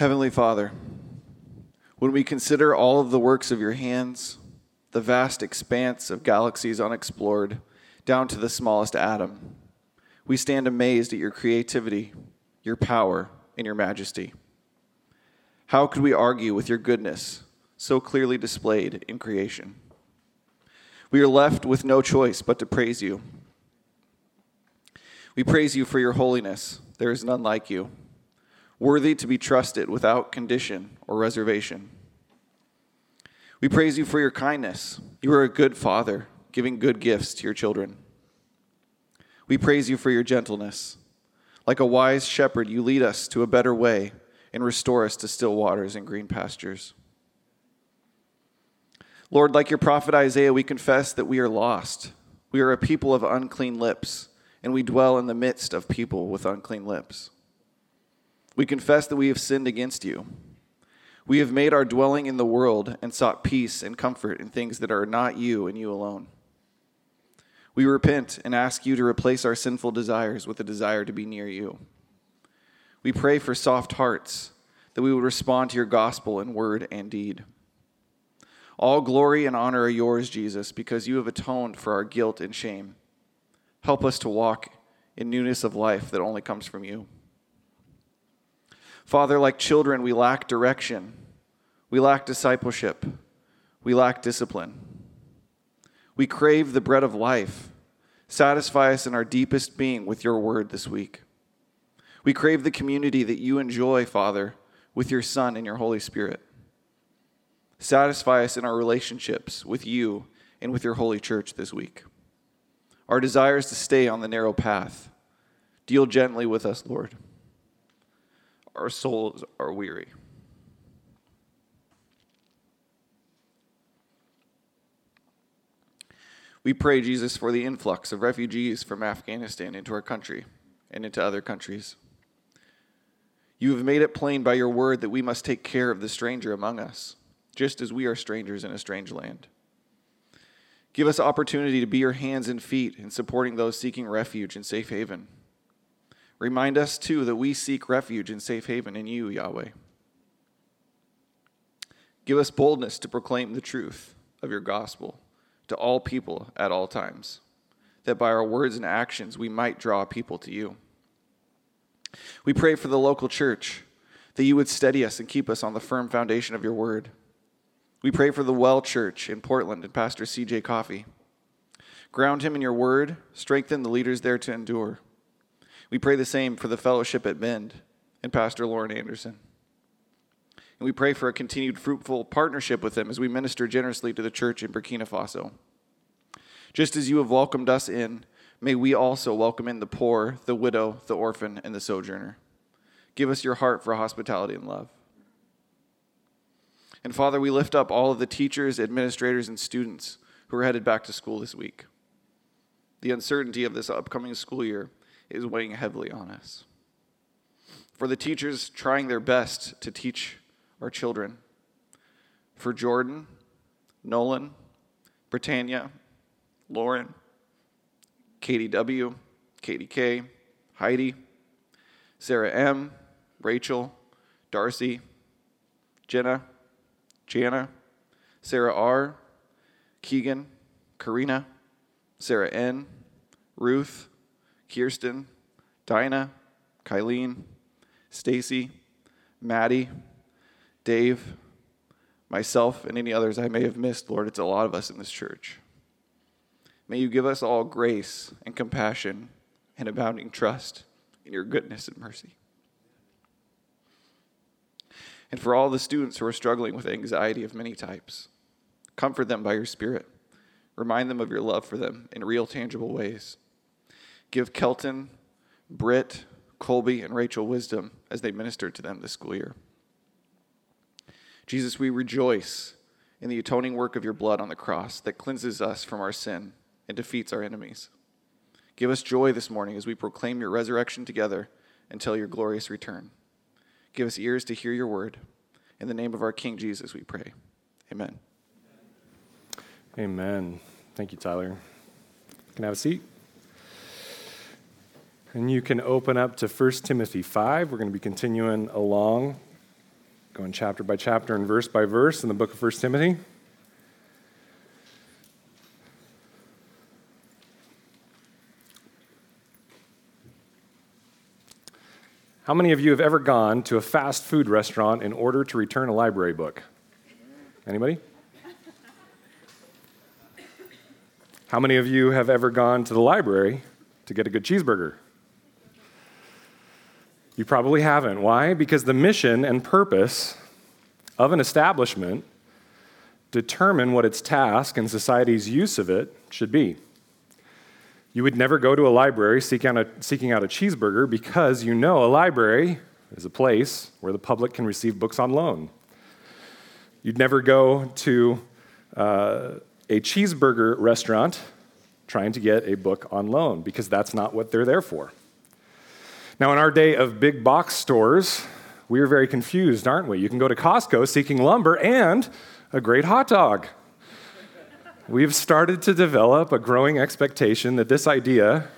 Heavenly Father, when we consider all of the works of your hands, the vast expanse of galaxies unexplored, down to the smallest atom, we stand amazed at your creativity, your power, and your majesty. How could we argue with your goodness, so clearly displayed in creation? We are left with no choice but to praise you. We praise you for your holiness. There is none like you, worthy to be trusted without condition or reservation. We praise you for your kindness. You are a good father, giving good gifts to your children. We praise you for your gentleness. Like a wise shepherd, you lead us to a better way and restore us to still waters and green pastures. Lord, like your prophet Isaiah, we confess that we are lost. We are a people of unclean lips, and we dwell in the midst of people with unclean lips. We confess that we have sinned against you. We have made our dwelling in the world and sought peace and comfort in things that are not you and you alone. We repent and ask you to replace our sinful desires with a desire to be near you. We pray for soft hearts, that we would respond to your gospel in word and deed. All glory and honor are yours, Jesus, because you have atoned for our guilt and shame. Help us to walk in newness of life that only comes from you. Father, like children, we lack direction, we lack discipleship, we lack discipline. We crave the bread of life. Satisfy us in our deepest being with your word this week. We crave the community that you enjoy, Father, with your Son and your Holy Spirit. Satisfy us in our relationships with you and with your holy church this week. Our desire is to stay on the narrow path. Deal gently with us, Lord. Our souls are weary. We pray, Jesus, for the influx of refugees from Afghanistan into our country and into other countries. You have made it plain by your word that we must take care of the stranger among us just as we are strangers in a strange land. Give us opportunity to be your hands and feet in supporting those seeking refuge and safe haven. Remind us, too, that we seek refuge and safe haven in you, Yahweh. Give us boldness to proclaim the truth of your gospel to all people at all times, that by our words and actions we might draw people to you. We pray for the local church, that you would steady us and keep us on the firm foundation of your word. We pray for the Well Church in Portland and Pastor CJ Coffee. Ground him in your word, strengthen the leaders there to endure. We pray the same for the fellowship at Bend and Pastor Lauren Anderson. And we pray for a continued fruitful partnership with them as we minister generously to the church in Burkina Faso. Just as you have welcomed us in, may we also welcome in the poor, the widow, the orphan, and the sojourner. Give us your heart for hospitality and love. And Father, we lift up all of the teachers, administrators, and students who are headed back to school this week. The uncertainty of this upcoming school year is weighing heavily on us. For the teachers trying their best to teach our children, for Jordan, Nolan, Britannia, Lauren, Katie W., Katie K., Heidi, Sarah M., Rachel, Darcy, Jenna, Jana, Sarah R., Keegan, Karina, Sarah N., Ruth, Kirsten, Dinah, Kylene, Stacy, Maddie, Dave, myself, and any others I may have missed, Lord. It's a lot of us in this church. May you give us all grace and compassion and abounding trust in your goodness and mercy and for all the students who are struggling with anxiety of many types. Comfort them by your Spirit. Remind them of your love for them in real, tangible ways. Give Kelton, Britt, Colby, and Rachel wisdom as they minister to them this school year. Jesus, we rejoice in the atoning work of your blood on the cross that cleanses us from our sin and defeats our enemies. Give us joy this morning as we proclaim your resurrection together until your glorious return. Give us ears to hear your word. In the name of our King Jesus, we pray. Amen. Amen. Thank you, Tyler. Can I have a seat? And you can open up to 1 Timothy 5. We're going to be continuing along going chapter by chapter and verse by verse in the book of 1 Timothy. How many of you have ever gone to a fast food restaurant in order to return a library book? Anybody? How many of you have ever gone to the library to get a good cheeseburger? You probably haven't. Why? Because the mission and purpose of an establishment determine what its task and society's use of it should be. You would never go to a library seeking out, a, seeking out a cheeseburger because you know a library is a place where the public can receive books on loan. You'd never go to uh, a cheeseburger restaurant trying to get a book on loan because that's not what they're there for. Now, in our day of big box stores, we are very confused, aren't we? You can go to Costco seeking lumber and a great hot dog. We've started to develop a growing expectation that this idea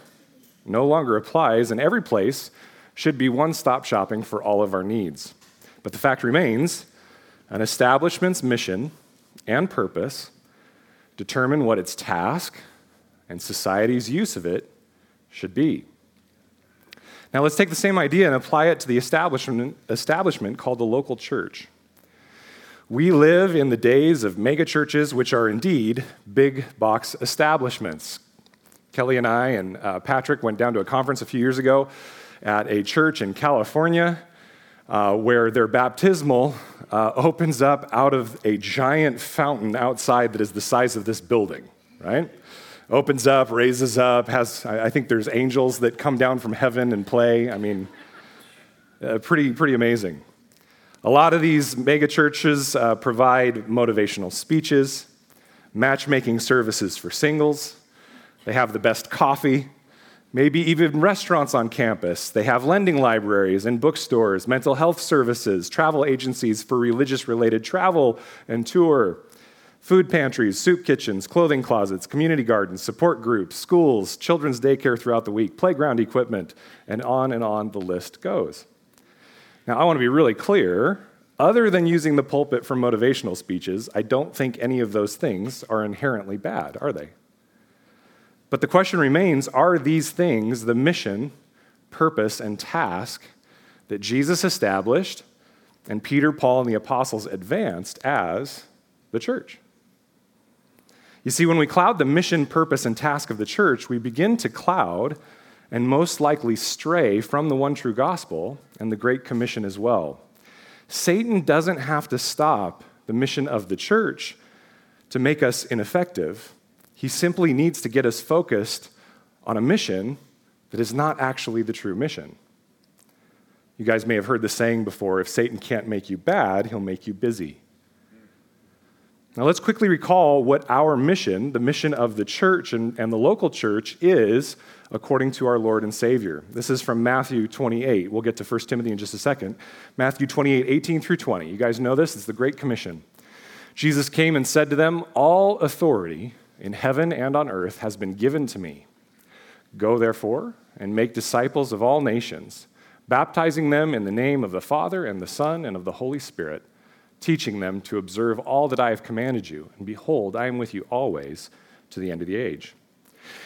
no longer applies, and every place should be one stop shopping for all of our needs. But the fact remains an establishment's mission and purpose determine what its task and society's use of it should be. Now, let's take the same idea and apply it to the establishment, establishment called the local church. We live in the days of megachurches, which are indeed big box establishments. Kelly and I and uh, Patrick went down to a conference a few years ago at a church in California uh, where their baptismal uh, opens up out of a giant fountain outside that is the size of this building, right? Opens up, raises up, has, I think there's angels that come down from heaven and play. I mean, uh, pretty, pretty amazing. A lot of these megachurches uh, provide motivational speeches, matchmaking services for singles. They have the best coffee, maybe even restaurants on campus. They have lending libraries and bookstores, mental health services, travel agencies for religious related travel and tour, food pantries, soup kitchens, clothing closets, community gardens, support groups, schools, children's daycare throughout the week, playground equipment, and on and on the list goes. Now, I want to be really clear. Other than using the pulpit for motivational speeches, I don't think any of those things are inherently bad, are they? But the question remains are these things the mission, purpose, and task that Jesus established and Peter, Paul, and the apostles advanced as the church? You see, when we cloud the mission, purpose, and task of the church, we begin to cloud and most likely stray from the one true gospel and the Great Commission as well. Satan doesn't have to stop the mission of the church to make us ineffective. He simply needs to get us focused on a mission that is not actually the true mission. You guys may have heard the saying before if Satan can't make you bad, he'll make you busy. Now, let's quickly recall what our mission, the mission of the church and, and the local church, is according to our Lord and Savior. This is from Matthew 28. We'll get to 1 Timothy in just a second. Matthew 28, 18 through 20. You guys know this, it's the Great Commission. Jesus came and said to them, All authority in heaven and on earth has been given to me. Go, therefore, and make disciples of all nations, baptizing them in the name of the Father and the Son and of the Holy Spirit teaching them to observe all that I have commanded you. And behold, I am with you always to the end of the age.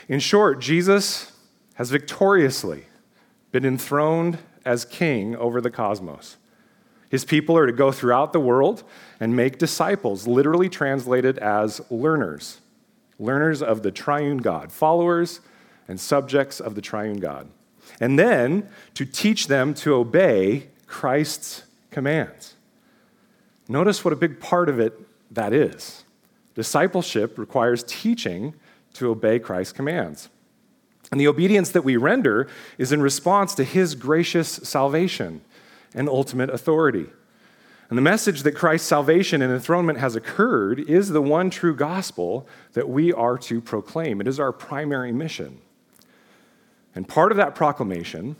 In short, Jesus has victoriously been enthroned as king over the cosmos. His people are to go throughout the world and make disciples, literally translated as learners, learners of the triune God, followers and subjects of the triune God. And then to teach them to obey Christ's commands. Notice what a big part of it that is. Discipleship requires teaching to obey Christ's commands. And the obedience that we render is in response to his gracious salvation and ultimate authority. And the message that Christ's salvation and enthronement has occurred is the one true gospel that we are to proclaim. It is our primary mission. And part of that proclamation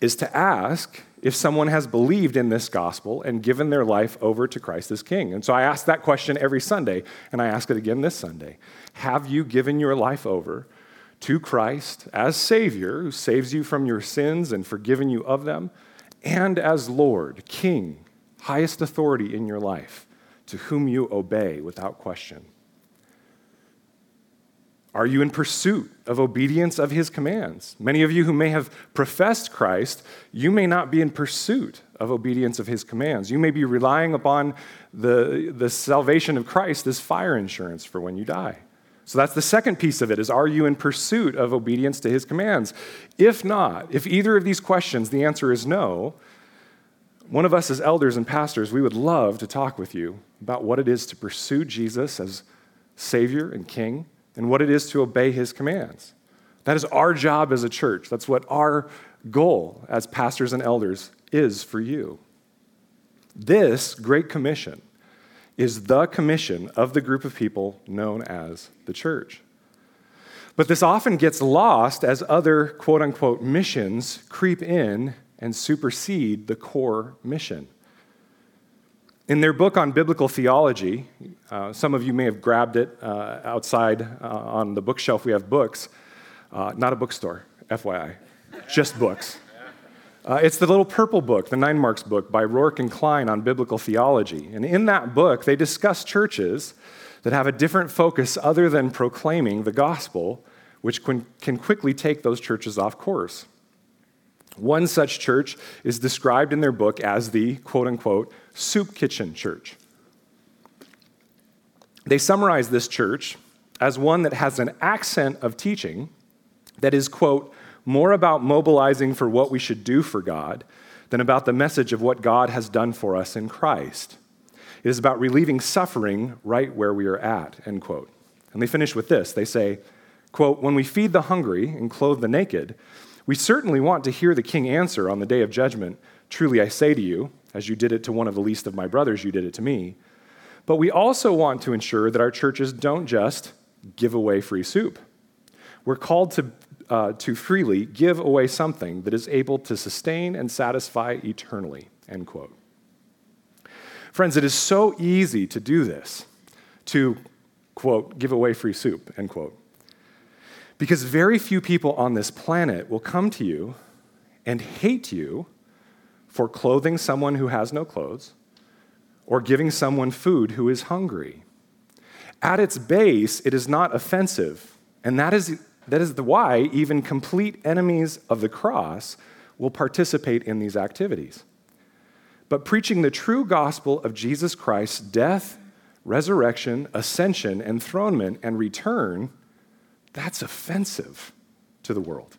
is to ask if someone has believed in this gospel and given their life over to Christ as King. And so I ask that question every Sunday, and I ask it again this Sunday. Have you given your life over to Christ as Savior, who saves you from your sins and forgiven you of them, and as Lord, King, highest authority in your life, to whom you obey without question? Are you in pursuit of obedience of his commands? Many of you who may have professed Christ, you may not be in pursuit of obedience of his commands. You may be relying upon the, the salvation of Christ as fire insurance for when you die. So that's the second piece of it is are you in pursuit of obedience to his commands? If not, if either of these questions the answer is no, one of us as elders and pastors, we would love to talk with you about what it is to pursue Jesus as savior and king and what it is to obey his commands. That is our job as a church. That's what our goal as pastors and elders is for you. This Great Commission is the commission of the group of people known as the church. But this often gets lost as other quote unquote missions creep in and supersede the core mission. In their book on biblical theology, uh, some of you may have grabbed it uh, outside uh, on the bookshelf. We have books, uh, not a bookstore, FYI, just books. Uh, it's the little purple book, the Nine Marks book by Roark and Cline on biblical theology. And in that book, they discuss churches that have a different focus other than proclaiming the gospel, which can, can quickly take those churches off course. One such church is described in their book as the quote unquote soup kitchen church. They summarize this church as one that has an accent of teaching that is, quote, more about mobilizing for what we should do for God than about the message of what God has done for us in Christ. It is about relieving suffering right where we are at, end quote. And they finish with this. They say, quote, when we feed the hungry and clothe the naked, we certainly want to hear the king answer on the day of judgment, truly I say to you, as you did it to one of the least of my brothers, you did it to me. But we also want to ensure that our churches don't just give away free soup. We're called to uh, to freely give away something that is able to sustain and satisfy eternally, end quote. Friends, it is so easy to do this, to, quote, give away free soup, end quote. Because very few people on this planet will come to you and hate you for clothing someone who has no clothes or giving someone food who is hungry. At its base, it is not offensive, and that is that is why even complete enemies of the cross will participate in these activities. But preaching the true gospel of Jesus Christ's death, resurrection, ascension, enthronement, and return, that's offensive to the world.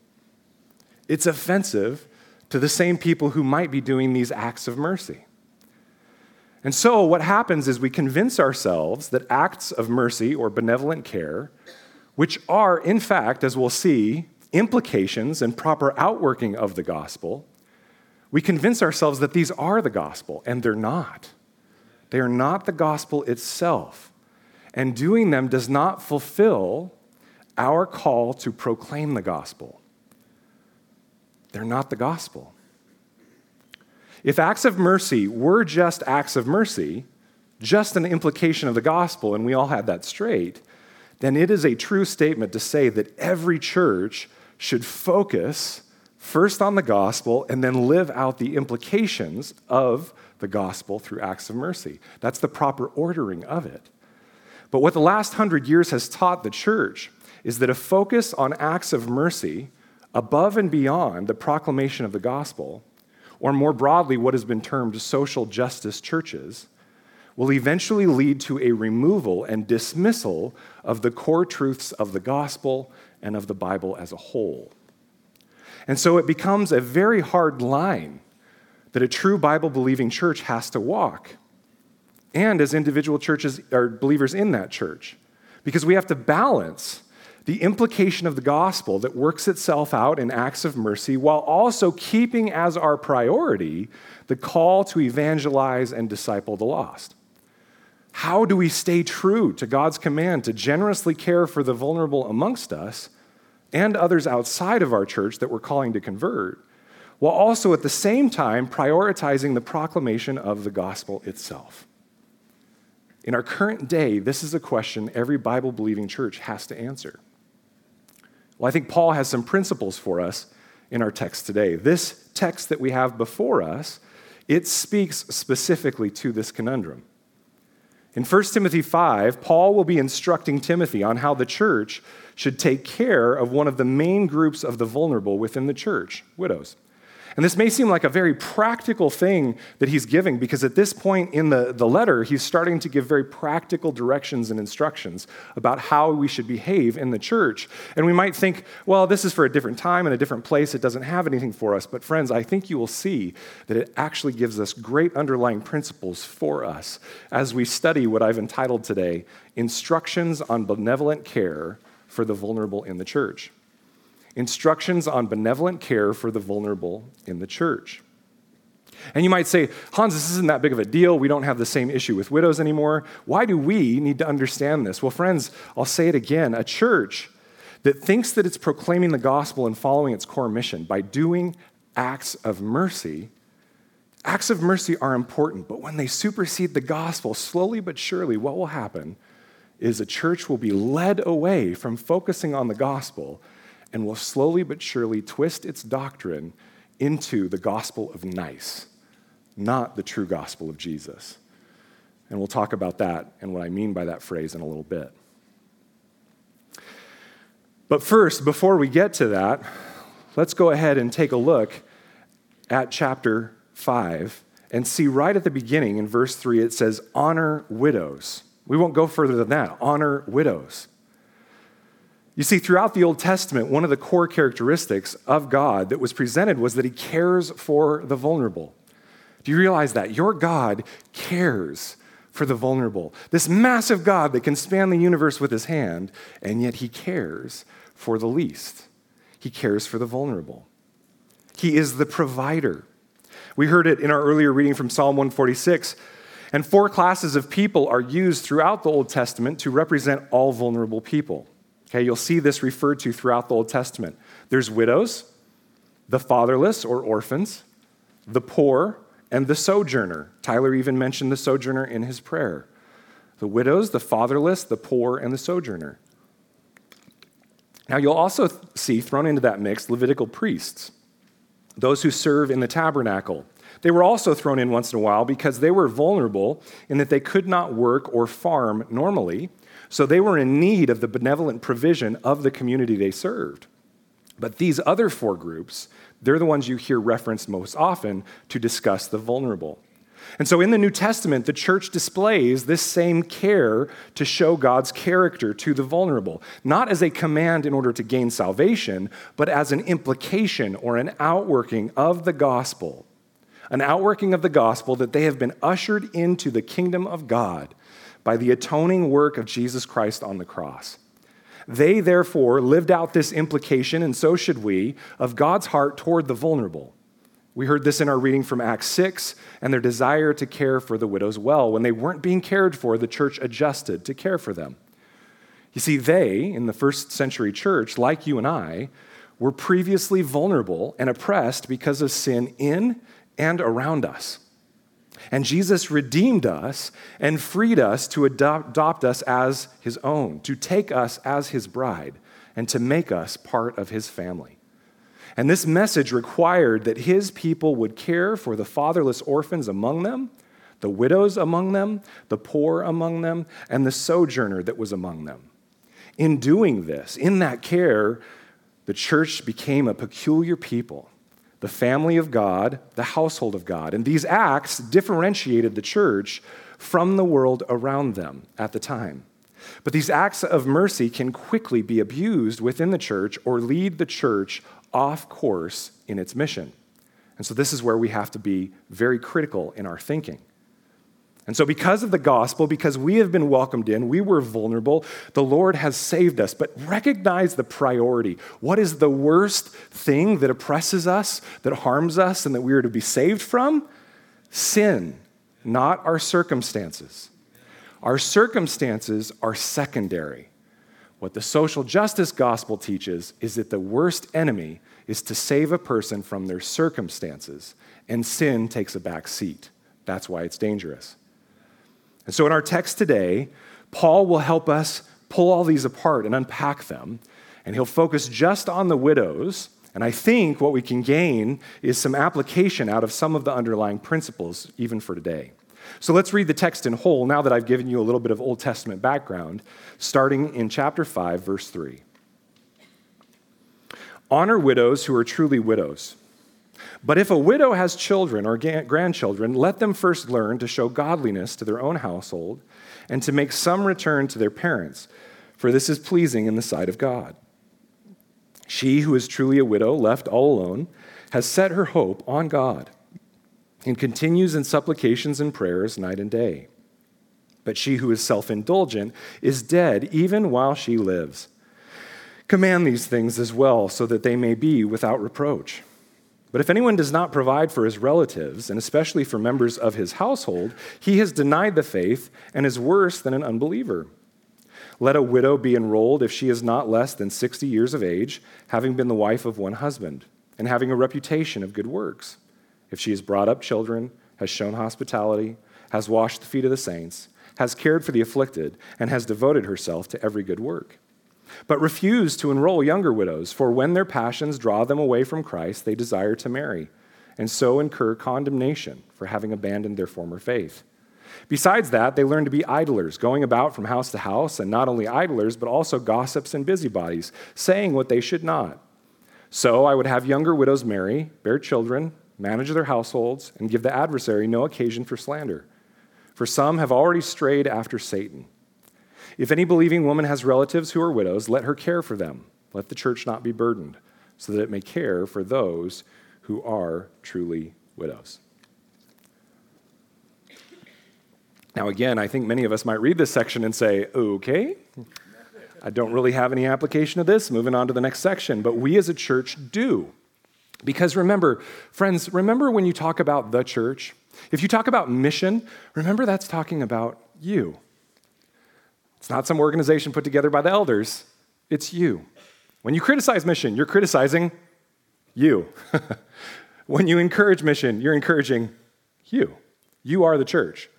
It's offensive to the same people who might be doing these acts of mercy. And so, what happens is we convince ourselves that acts of mercy or benevolent care which are, in fact, as we'll see, implications and proper outworking of the gospel, we convince ourselves that these are the gospel, and they're not. They are not the gospel itself. And doing them does not fulfill our call to proclaim the gospel. They're not the gospel. If acts of mercy were just acts of mercy, just an implication of the gospel, and we all had that straight, then it is a true statement to say that every church should focus first on the gospel and then live out the implications of the gospel through acts of mercy. That's the proper ordering of it. But what the last hundred years has taught the church is that a focus on acts of mercy above and beyond the proclamation of the gospel, or more broadly, what has been termed social justice churches, will eventually lead to a removal and dismissal of the core truths of the gospel and of the Bible as a whole. And so it becomes a very hard line that a true Bible believing church has to walk, and as individual churches or believers in that church, because we have to balance the implication of the gospel that works itself out in acts of mercy while also keeping as our priority the call to evangelize and disciple the lost. How do we stay true to God's command to generously care for the vulnerable amongst us and others outside of our church that we're calling to convert, while also at the same time prioritizing the proclamation of the gospel itself? In our current day, this is a question every Bible believing church has to answer. Well, I think Paul has some principles for us in our text today. This text that we have before us it speaks specifically to this conundrum. In 1 Timothy 5, Paul will be instructing Timothy on how the church should take care of one of the main groups of the vulnerable within the church widows. And this may seem like a very practical thing that he's giving because at this point in the, the letter, he's starting to give very practical directions and instructions about how we should behave in the church. And we might think, well, this is for a different time and a different place. It doesn't have anything for us. But, friends, I think you will see that it actually gives us great underlying principles for us as we study what I've entitled today Instructions on Benevolent Care for the Vulnerable in the Church instructions on benevolent care for the vulnerable in the church. And you might say, Hans, this isn't that big of a deal. We don't have the same issue with widows anymore. Why do we need to understand this? Well, friends, I'll say it again. A church that thinks that it's proclaiming the gospel and following its core mission by doing acts of mercy, acts of mercy are important, but when they supersede the gospel, slowly but surely, what will happen is a church will be led away from focusing on the gospel and will slowly but surely twist its doctrine into the gospel of nice, not the true gospel of Jesus. And we'll talk about that and what I mean by that phrase in a little bit. But first, before we get to that, let's go ahead and take a look at chapter 5 and see right at the beginning in verse 3 it says, Honor widows. We won't go further than that. Honor widows. You see, throughout the Old Testament, one of the core characteristics of God that was presented was that He cares for the vulnerable. Do you realize that? Your God cares for the vulnerable. This massive God that can span the universe with His hand, and yet He cares for the least. He cares for the vulnerable. He is the provider. We heard it in our earlier reading from Psalm 146. And four classes of people are used throughout the Old Testament to represent all vulnerable people. Okay, you'll see this referred to throughout the Old Testament. There's widows, the fatherless or orphans, the poor, and the sojourner. Tyler even mentioned the sojourner in his prayer. The widows, the fatherless, the poor, and the sojourner. Now, you'll also see thrown into that mix Levitical priests, those who serve in the tabernacle. They were also thrown in once in a while because they were vulnerable in that they could not work or farm normally so they were in need of the benevolent provision of the community they served. But these other four groups, they're the ones you hear referenced most often to discuss the vulnerable. And so in the New Testament, the church displays this same care to show God's character to the vulnerable, not as a command in order to gain salvation, but as an implication or an outworking of the gospel. An outworking of the gospel that they have been ushered into the kingdom of God by the atoning work of Jesus Christ on the cross. They, therefore, lived out this implication, and so should we, of God's heart toward the vulnerable. We heard this in our reading from Acts 6 and their desire to care for the widows well. When they weren't being cared for, the church adjusted to care for them. You see, they, in the first century church, like you and I, were previously vulnerable and oppressed because of sin in and around us. And Jesus redeemed us and freed us to adopt us as his own, to take us as his bride, and to make us part of his family. And this message required that his people would care for the fatherless orphans among them, the widows among them, the poor among them, and the sojourner that was among them. In doing this, in that care, the church became a peculiar people the family of God, the household of God. And these acts differentiated the church from the world around them at the time. But these acts of mercy can quickly be abused within the church or lead the church off course in its mission. And so, this is where we have to be very critical in our thinking. And so, because of the gospel, because we have been welcomed in, we were vulnerable, the Lord has saved us. But recognize the priority. What is the worst thing that oppresses us, that harms us, and that we are to be saved from? Sin, not our circumstances. Our circumstances are secondary. What the social justice gospel teaches is that the worst enemy is to save a person from their circumstances, and sin takes a back seat. That's why it's dangerous. And so in our text today, Paul will help us pull all these apart and unpack them. And he'll focus just on the widows And I think what we can gain is some application out of some of the underlying principles, even for today. So let's read the text in whole now that I've given you a little bit of Old Testament background, starting in chapter 5, verse 3. Honor widows who are truly widows. But if a widow has children or grandchildren, let them first learn to show godliness to their own household and to make some return to their parents, for this is pleasing in the sight of God. She who is truly a widow, left all alone, has set her hope on God and continues in supplications and prayers night and day. But she who is self indulgent is dead even while she lives. Command these things as well, so that they may be without reproach. But if anyone does not provide for his relatives, and especially for members of his household, he has denied the faith and is worse than an unbeliever. Let a widow be enrolled if she is not less than 60 years of age, having been the wife of one husband, and having a reputation of good works. If she has brought up children, has shown hospitality, has washed the feet of the saints, has cared for the afflicted, and has devoted herself to every good work. But refuse to enroll younger widows, for when their passions draw them away from Christ, they desire to marry, and so incur condemnation for having abandoned their former faith. Besides that, they learn to be idlers, going about from house to house, and not only idlers, but also gossips and busybodies, saying what they should not. So I would have younger widows marry, bear children, manage their households, and give the adversary no occasion for slander. For some have already strayed after Satan. If any believing woman has relatives who are widows, let her care for them. Let the church not be burdened, so that it may care for those who are truly widows. Now, again, I think many of us might read this section and say, okay, I don't really have any application of this. Moving on to the next section. But we as a church do. Because remember, friends, remember when you talk about the church? If you talk about mission, remember that's talking about you. It's not some organization put together by the elders, it's you. When you criticize mission, you're criticizing you. when you encourage mission, you're encouraging you. You are the church.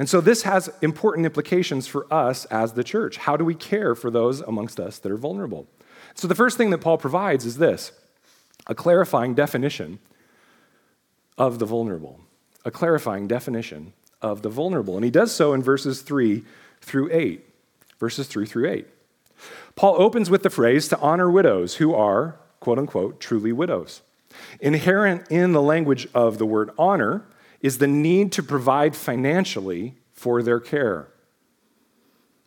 And so this has important implications for us as the church. How do we care for those amongst us that are vulnerable? So the first thing that Paul provides is this a clarifying definition of the vulnerable. A clarifying definition of the vulnerable. And he does so in verses 3 through 8. Verses 3 through 8. Paul opens with the phrase to honor widows who are, quote unquote, truly widows. Inherent in the language of the word honor is the need to provide financially for their care.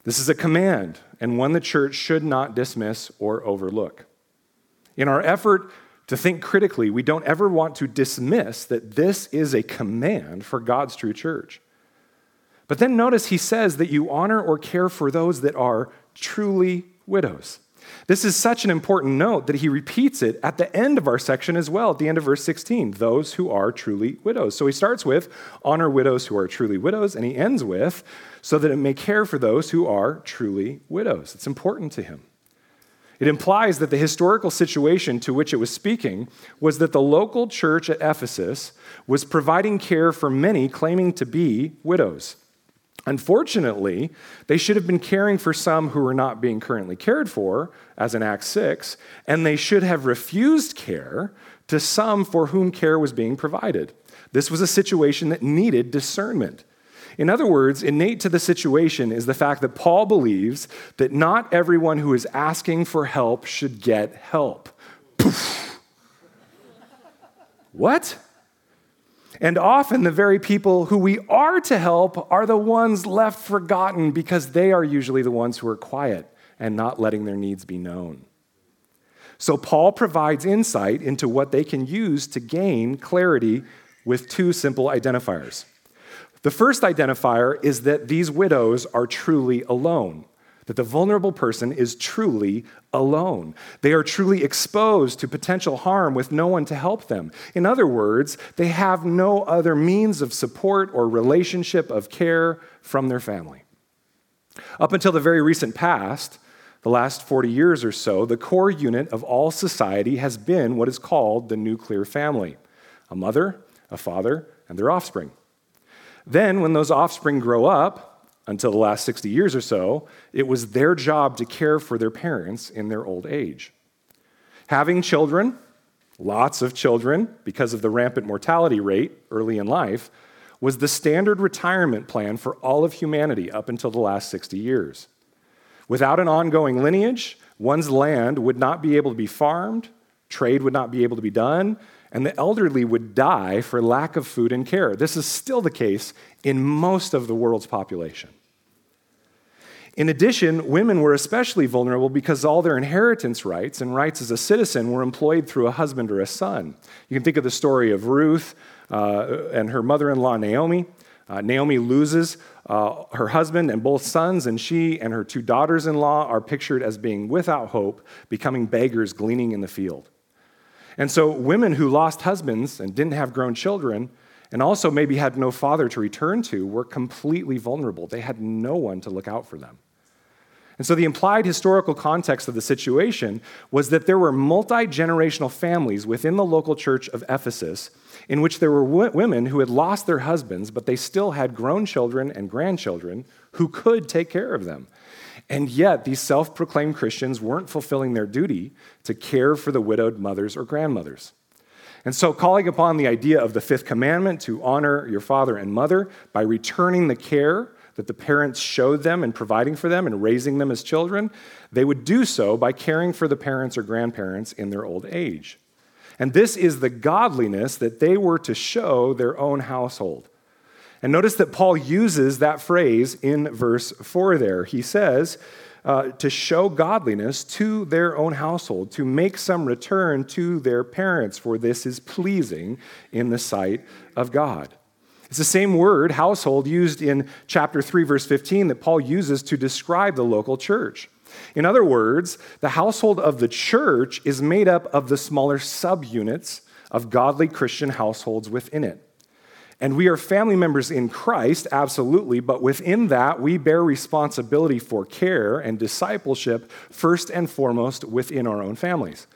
This is a command and one the church should not dismiss or overlook. In our effort to think critically, we don't ever want to dismiss that this is a command for God's true church. But then notice he says that you honor or care for those that are truly widows. This is such an important note that he repeats it at the end of our section as well, at the end of verse 16, those who are truly widows. So he starts with honor widows who are truly widows, and he ends with so that it may care for those who are truly widows. It's important to him. It implies that the historical situation to which it was speaking was that the local church at Ephesus was providing care for many claiming to be widows. Unfortunately, they should have been caring for some who were not being currently cared for, as in Acts 6, and they should have refused care to some for whom care was being provided. This was a situation that needed discernment. In other words, innate to the situation is the fact that Paul believes that not everyone who is asking for help should get help. Poof. what? And often the very people who we are to help are the ones left forgotten because they are usually the ones who are quiet and not letting their needs be known. So Paul provides insight into what they can use to gain clarity with two simple identifiers. The first identifier is that these widows are truly alone, that the vulnerable person is truly alone. They are truly exposed to potential harm with no one to help them. In other words, they have no other means of support or relationship of care from their family. Up until the very recent past, the last 40 years or so, the core unit of all society has been what is called the nuclear family a mother, a father, and their offspring. Then, when those offspring grow up, until the last 60 years or so, it was their job to care for their parents in their old age. Having children lots of children, because of the rampant mortality rate early in life, was the standard retirement plan for all of humanity up until the last 60 years. Without an ongoing lineage, one's land would not be able to be farmed, trade would not be able to be done, and the elderly would die for lack of food and care. This is still the case in most of the world's population. In addition, women were especially vulnerable because all their inheritance rights and rights as a citizen were employed through a husband or a son. You can think of the story of Ruth uh, and her mother in law, Naomi. Uh, Naomi loses uh, her husband and both sons, and she and her two daughters in law are pictured as being without hope, becoming beggars gleaning in the field. And so, women who lost husbands and didn't have grown children, and also maybe had no father to return to, were completely vulnerable. They had no one to look out for them. And so, the implied historical context of the situation was that there were multi generational families within the local church of Ephesus in which there were w- women who had lost their husbands, but they still had grown children and grandchildren who could take care of them. And yet, these self proclaimed Christians weren't fulfilling their duty to care for the widowed mothers or grandmothers. And so, calling upon the idea of the fifth commandment to honor your father and mother by returning the care that the parents showed them and providing for them and raising them as children, they would do so by caring for the parents or grandparents in their old age. And this is the godliness that they were to show their own household. And notice that Paul uses that phrase in verse 4 there. He says, uh, to show godliness to their own household, to make some return to their parents, for this is pleasing in the sight of God. It's the same word, household, used in chapter 3, verse 15, that Paul uses to describe the local church. In other words, the household of the church is made up of the smaller subunits of godly Christian households within it. And we are family members in Christ, absolutely, but within that, we bear responsibility for care and discipleship first and foremost within our own families.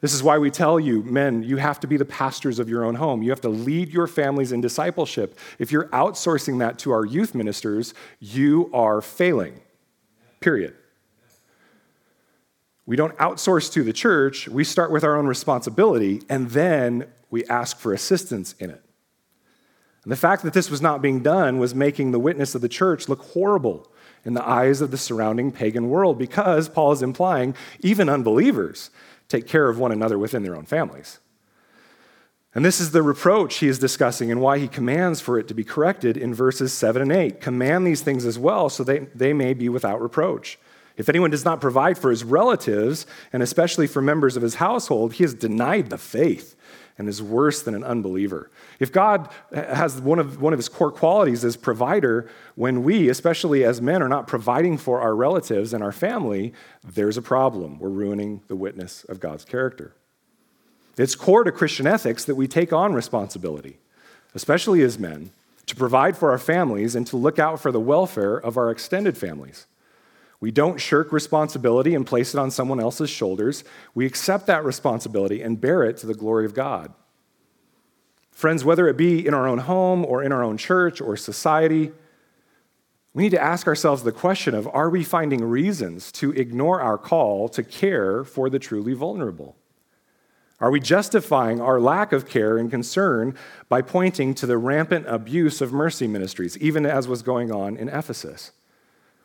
This is why we tell you, men, you have to be the pastors of your own home. You have to lead your families in discipleship. If you're outsourcing that to our youth ministers, you are failing. Period. We don't outsource to the church, we start with our own responsibility, and then we ask for assistance in it. And the fact that this was not being done was making the witness of the church look horrible in the eyes of the surrounding pagan world because Paul is implying even unbelievers take care of one another within their own families. And this is the reproach he is discussing and why he commands for it to be corrected in verses 7 and 8. Command these things as well so they, they may be without reproach. If anyone does not provide for his relatives, and especially for members of his household, he has denied the faith and is worse than an unbeliever. If God has one of, one of his core qualities as provider, when we, especially as men, are not providing for our relatives and our family, there's a problem. We're ruining the witness of God's character. It's core to Christian ethics that we take on responsibility, especially as men, to provide for our families and to look out for the welfare of our extended families. We don't shirk responsibility and place it on someone else's shoulders. We accept that responsibility and bear it to the glory of God. Friends, whether it be in our own home or in our own church or society, we need to ask ourselves the question of are we finding reasons to ignore our call to care for the truly vulnerable? Are we justifying our lack of care and concern by pointing to the rampant abuse of mercy ministries, even as was going on in Ephesus?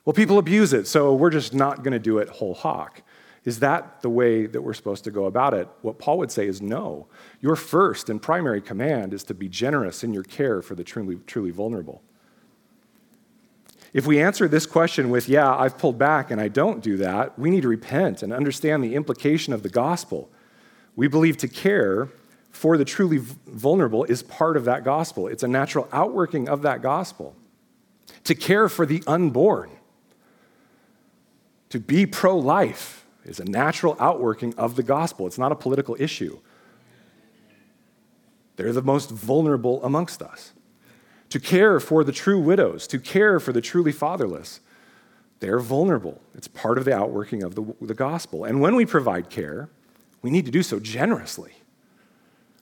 Well, people abuse it, so we're just not going to do it whole hawk. Is that the way that we're supposed to go about it? What Paul would say is no. Your first and primary command is to be generous in your care for the truly, truly vulnerable. If we answer this question with, yeah, I've pulled back and I don't do that, we need to repent and understand the implication of the gospel. We believe to care for the truly vulnerable is part of that gospel, it's a natural outworking of that gospel. To care for the unborn to be pro life is a natural outworking of the gospel, it's not a political issue. They're the most vulnerable amongst us. To care for the true widows, to care for the truly fatherless, they're vulnerable. It's part of the outworking of the, the gospel. And when we provide care, we need to do so generously,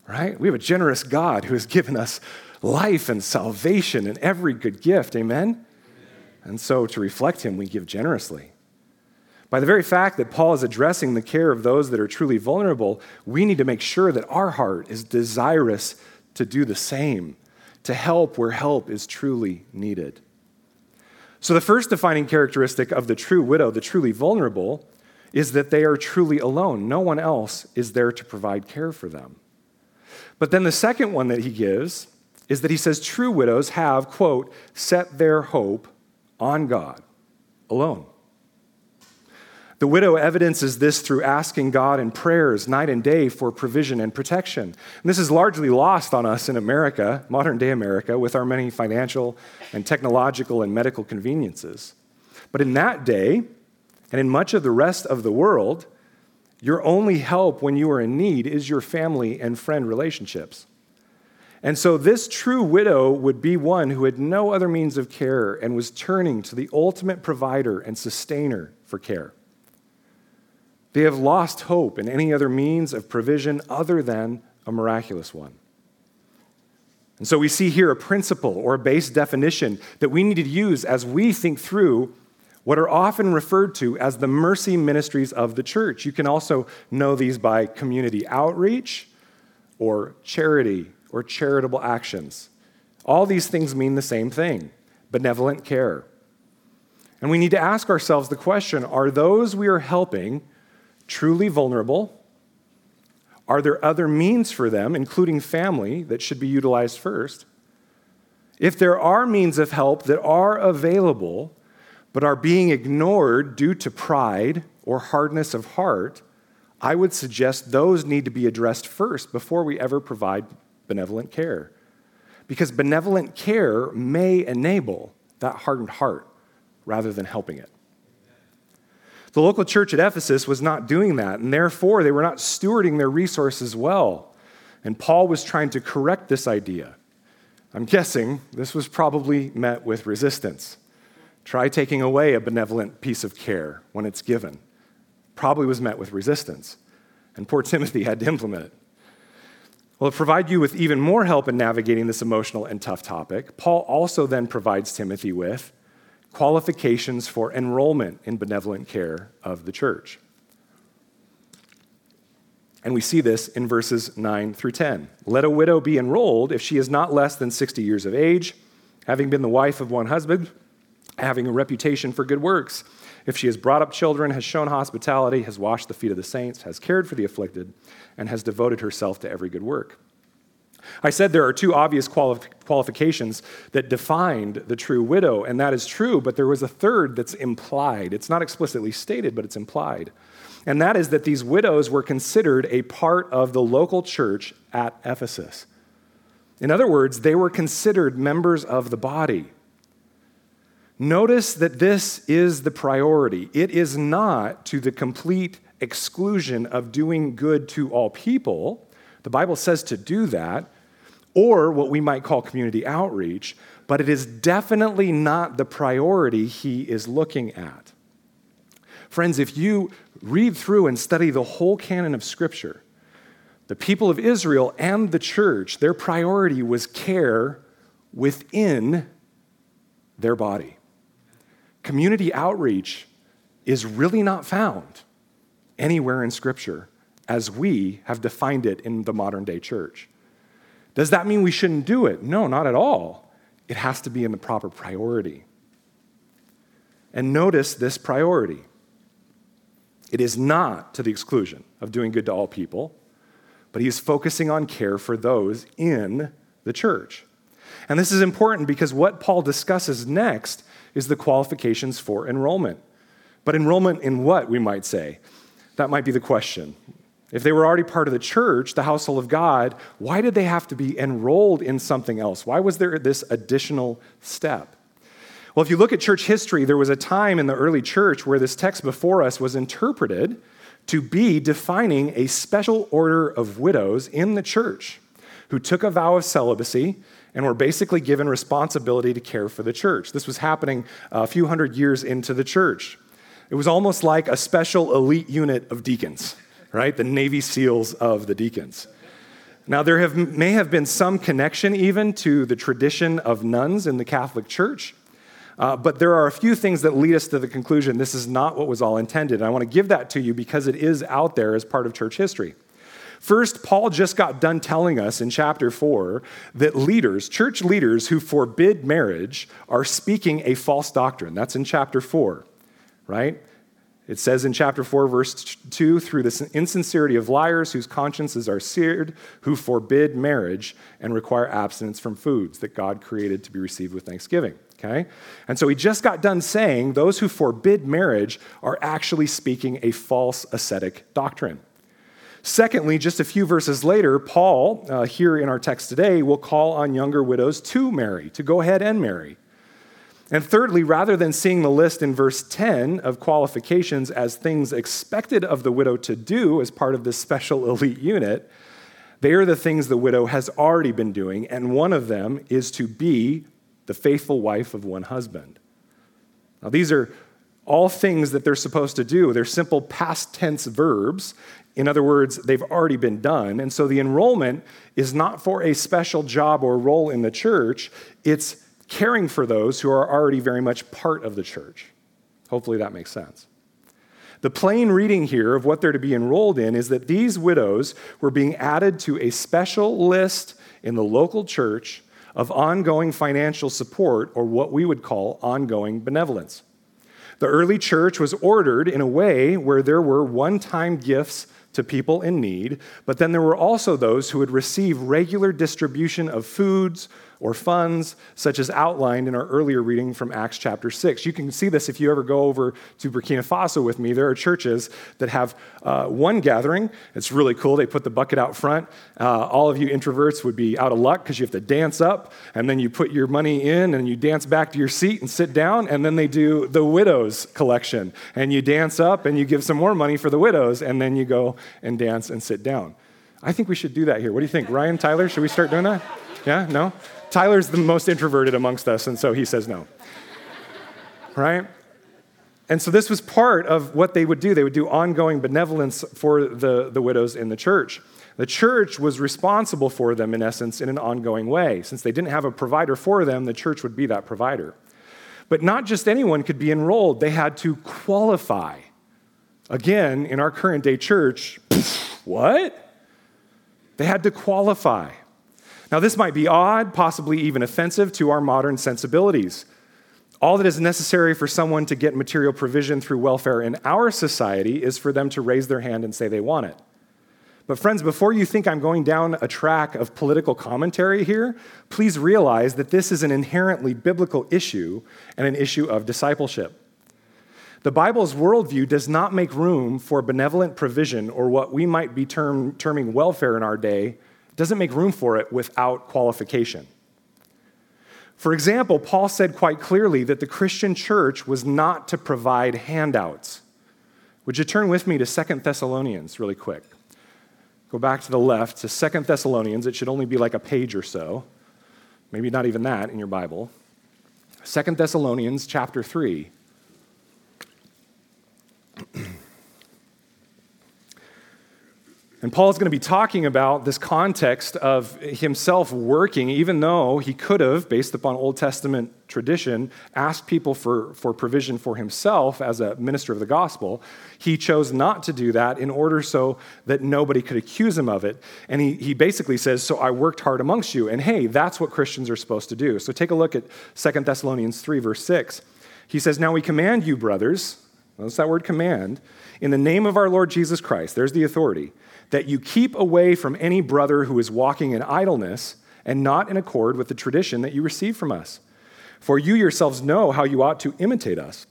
right? We have a generous God who has given us life and salvation and every good gift, amen? And so to reflect Him, we give generously. By the very fact that Paul is addressing the care of those that are truly vulnerable, we need to make sure that our heart is desirous to do the same, to help where help is truly needed. So, the first defining characteristic of the true widow, the truly vulnerable, is that they are truly alone. No one else is there to provide care for them. But then the second one that he gives is that he says true widows have, quote, set their hope on God alone. The widow evidences this through asking God in prayers night and day for provision and protection. And this is largely lost on us in America, modern day America, with our many financial and technological and medical conveniences. But in that day, and in much of the rest of the world, your only help when you are in need is your family and friend relationships. And so, this true widow would be one who had no other means of care and was turning to the ultimate provider and sustainer for care. They have lost hope in any other means of provision other than a miraculous one. And so we see here a principle or a base definition that we need to use as we think through what are often referred to as the mercy ministries of the church. You can also know these by community outreach or charity or charitable actions. All these things mean the same thing benevolent care. And we need to ask ourselves the question are those we are helping truly vulnerable? Are there other means for them, including family, that should be utilized first? If there are means of help that are available, but are being ignored due to pride or hardness of heart, I would suggest those need to be addressed first before we ever provide benevolent care. Because benevolent care may enable that hardened heart rather than helping it. The local church at Ephesus was not doing that, and therefore they were not stewarding their resources well. And Paul was trying to correct this idea. I'm guessing this was probably met with resistance. Try taking away a benevolent piece of care when it's given. Probably was met with resistance. And poor Timothy had to implement it. Well, to provide you with even more help in navigating this emotional and tough topic, Paul also then provides Timothy with qualifications for enrollment in benevolent care of the church. And we see this in verses 9 through 10. Let a widow be enrolled if she is not less than 60 years of age, having been the wife of one husband, having a reputation for good works. If she has brought up children, has shown hospitality, has washed the feet of the saints, has cared for the afflicted, and has devoted herself to every good work. I said there are two obvious quali- qualifications that defined the true widow, and that is true, but there was a third that's implied. It's not explicitly stated, but it's implied. And that is that these widows were considered a part of the local church at Ephesus. In other words, they were considered members of the body. Notice that this is the priority. It is not to the complete exclusion of doing good to all people. The Bible says to do that, or what we might call community outreach, but it is definitely not the priority he is looking at. Friends, if you read through and study the whole canon of Scripture, the people of Israel and the church, their priority was care within their body. Community outreach is really not found anywhere in Scripture as we have defined it in the modern day church. Does that mean we shouldn't do it? No, not at all. It has to be in the proper priority. And notice this priority it is not to the exclusion of doing good to all people, but he is focusing on care for those in the church. And this is important because what Paul discusses next is the qualifications for enrollment. But enrollment in what, we might say? That might be the question. If they were already part of the church, the household of God, why did they have to be enrolled in something else? Why was there this additional step? Well, if you look at church history, there was a time in the early church where this text before us was interpreted to be defining a special order of widows in the church who took a vow of celibacy and were basically given responsibility to care for the church. This was happening a few hundred years into the church. It was almost like a special elite unit of deacons right? The Navy SEALs of the deacons. Now, there have, may have been some connection even to the tradition of nuns in the Catholic Church, Uh, but there are a few things that lead us to the conclusion this is not what was all intended. And I want to give that to you because it is out there as part of church history. First, Paul just got done telling us in chapter 4 that leaders, church leaders who forbid marriage, are speaking a false doctrine. That's in chapter 4, right? It says in chapter 4, verse 2 through the insincerity of liars whose consciences are seared, who forbid marriage and require abstinence from foods that God created to be received with thanksgiving. Okay? And so he just got done saying those who forbid marriage are actually speaking a false ascetic doctrine. Secondly, just a few verses later, Paul, uh, here in our text today, will call on younger widows to marry, to go ahead and marry. And thirdly, rather than seeing the list in verse 10 of qualifications as things expected of the widow to do as part of this special elite unit, they are the things the widow has already been doing, and one of them is to be the faithful wife of one husband. Now, these are all things that they're supposed to do. They're simple past tense verbs. In other words, they've already been done. And so the enrollment is not for a special job or role in the church, it's caring for those who are already very much part of the church. Hopefully that makes sense. The plain reading here of what they're to be enrolled in is that these widows were being added to a special list in the local church of ongoing financial support, or what we would call ongoing benevolence. The early church was ordered in a way where there were one time gifts to people in need, but then there were also those who would receive regular distribution of foods or funds, such as outlined in our earlier reading from Acts chapter 6. You can see this if you ever go over to Burkina Faso with me. There are churches that have uh, one gathering. It's really cool. They put the bucket out front. Uh, all of you introverts would be out of luck because you have to dance up, and then you put your money in, and you dance back to your seat and sit down, and then they do the widows collection. And you dance up, and you give some more money for the widows, and then you go and dance and sit down. I think we should do that here. What do you think? Ryan, Tyler, should we start doing that? Yeah? No? Tyler's the most introverted amongst us, and so he says no. right? And so this was part of what they would do. They would do ongoing benevolence for the, the widows in the church. The church was responsible for them, in essence, in an ongoing way. Since they didn't have a provider for them, the church would be that provider. But not just anyone could be enrolled, they had to qualify. Again, in our current day church, what? They had to qualify. Now, this might be odd, possibly even offensive to our modern sensibilities. All that is necessary for someone to get material provision through welfare in our society is for them to raise their hand and say they want it. But, friends, before you think I'm going down a track of political commentary here, please realize that this is an inherently biblical issue and an issue of discipleship. The Bible's worldview does not make room for benevolent provision or what we might be term, terming welfare in our day doesn't make room for it without qualification. For example, Paul said quite clearly that the Christian church was not to provide handouts. Would you turn with me to Second Thessalonians really quick? Go back to the left to Second Thessalonians. It should only be like a page or so. Maybe not even that in your Bible. Second Thessalonians chapter 3. And Paul is going to be talking about this context of himself working, even though he could have, based upon Old Testament tradition, asked people for, for provision for himself as a minister of the gospel. He chose not to do that in order so that nobody could accuse him of it. And he, he basically says, So I worked hard amongst you. And hey, that's what Christians are supposed to do. So take a look at 2 Thessalonians 3, verse 6. He says, Now we command you, brothers, notice that word command, in the name of our Lord Jesus Christ, there's the authority that you keep away from any brother who is walking in idleness and not in accord with the tradition that you received from us. For you yourselves know how you ought to imitate us.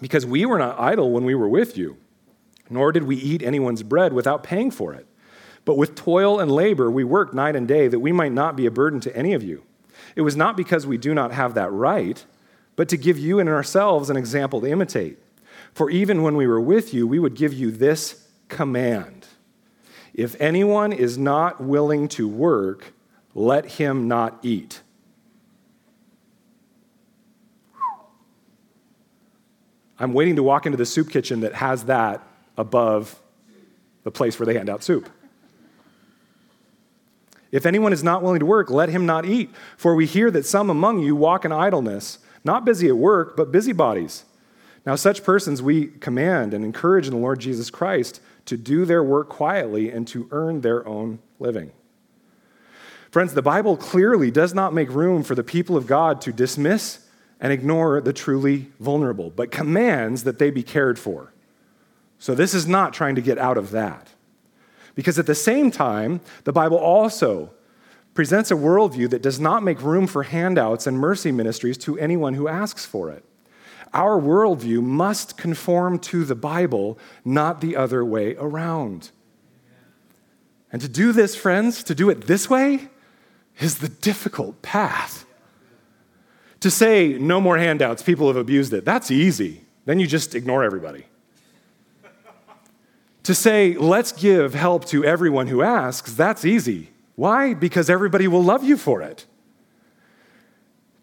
Because we were not idle when we were with you, nor did we eat anyone's bread without paying for it. But with toil and labor we worked night and day that we might not be a burden to any of you. It was not because we do not have that right, but to give you and ourselves an example to imitate. For even when we were with you, we would give you this command If anyone is not willing to work, let him not eat. I'm waiting to walk into the soup kitchen that has that above the place where they hand out soup. If anyone is not willing to work, let him not eat. For we hear that some among you walk in idleness. Not busy at work, but busybodies. Now, such persons we command and encourage in the Lord Jesus Christ to do their work quietly and to earn their own living. Friends, the Bible clearly does not make room for the people of God to dismiss and ignore the truly vulnerable, but commands that they be cared for. So, this is not trying to get out of that. Because at the same time, the Bible also presents a worldview that does not make room for handouts and mercy ministries to anyone who asks for it. Our worldview must conform to the Bible, not the other way around. And to do this, friends, to do it this way, is the difficult path. To say no more handouts, people have abused it, that's easy. Then you just ignore everybody. to say let's give help to everyone who asks, that's easy. Why? Because everybody will love you for it.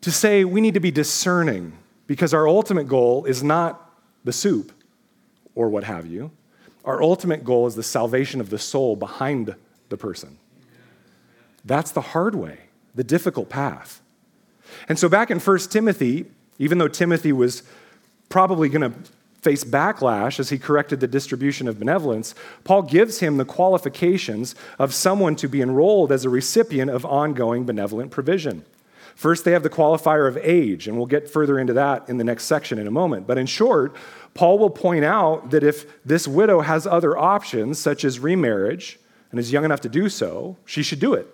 To say we need to be discerning because our ultimate goal is not the soup or what have you. Our ultimate goal is the salvation of the soul behind the person. That's the hard way, the difficult path. And so, back in 1 Timothy, even though Timothy was probably going to face backlash as he corrected the distribution of benevolence, Paul gives him the qualifications of someone to be enrolled as a recipient of ongoing benevolent provision. First, they have the qualifier of age, and we'll get further into that in the next section in a moment. But in short, Paul will point out that if this widow has other options, such as remarriage, and is young enough to do so, she should do it.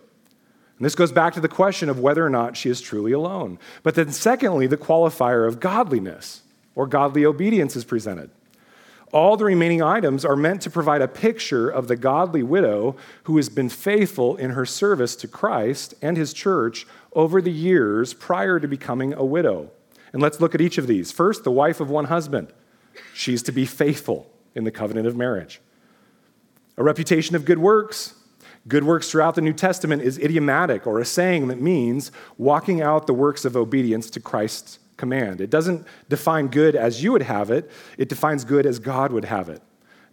And this goes back to the question of whether or not she is truly alone. But then, secondly, the qualifier of godliness or godly obedience is presented. All the remaining items are meant to provide a picture of the godly widow who has been faithful in her service to Christ and his church over the years prior to becoming a widow. And let's look at each of these. First, the wife of one husband. She's to be faithful in the covenant of marriage. A reputation of good works. Good works throughout the New Testament is idiomatic or a saying that means walking out the works of obedience to Christ's command. It doesn't define good as you would have it, it defines good as God would have it.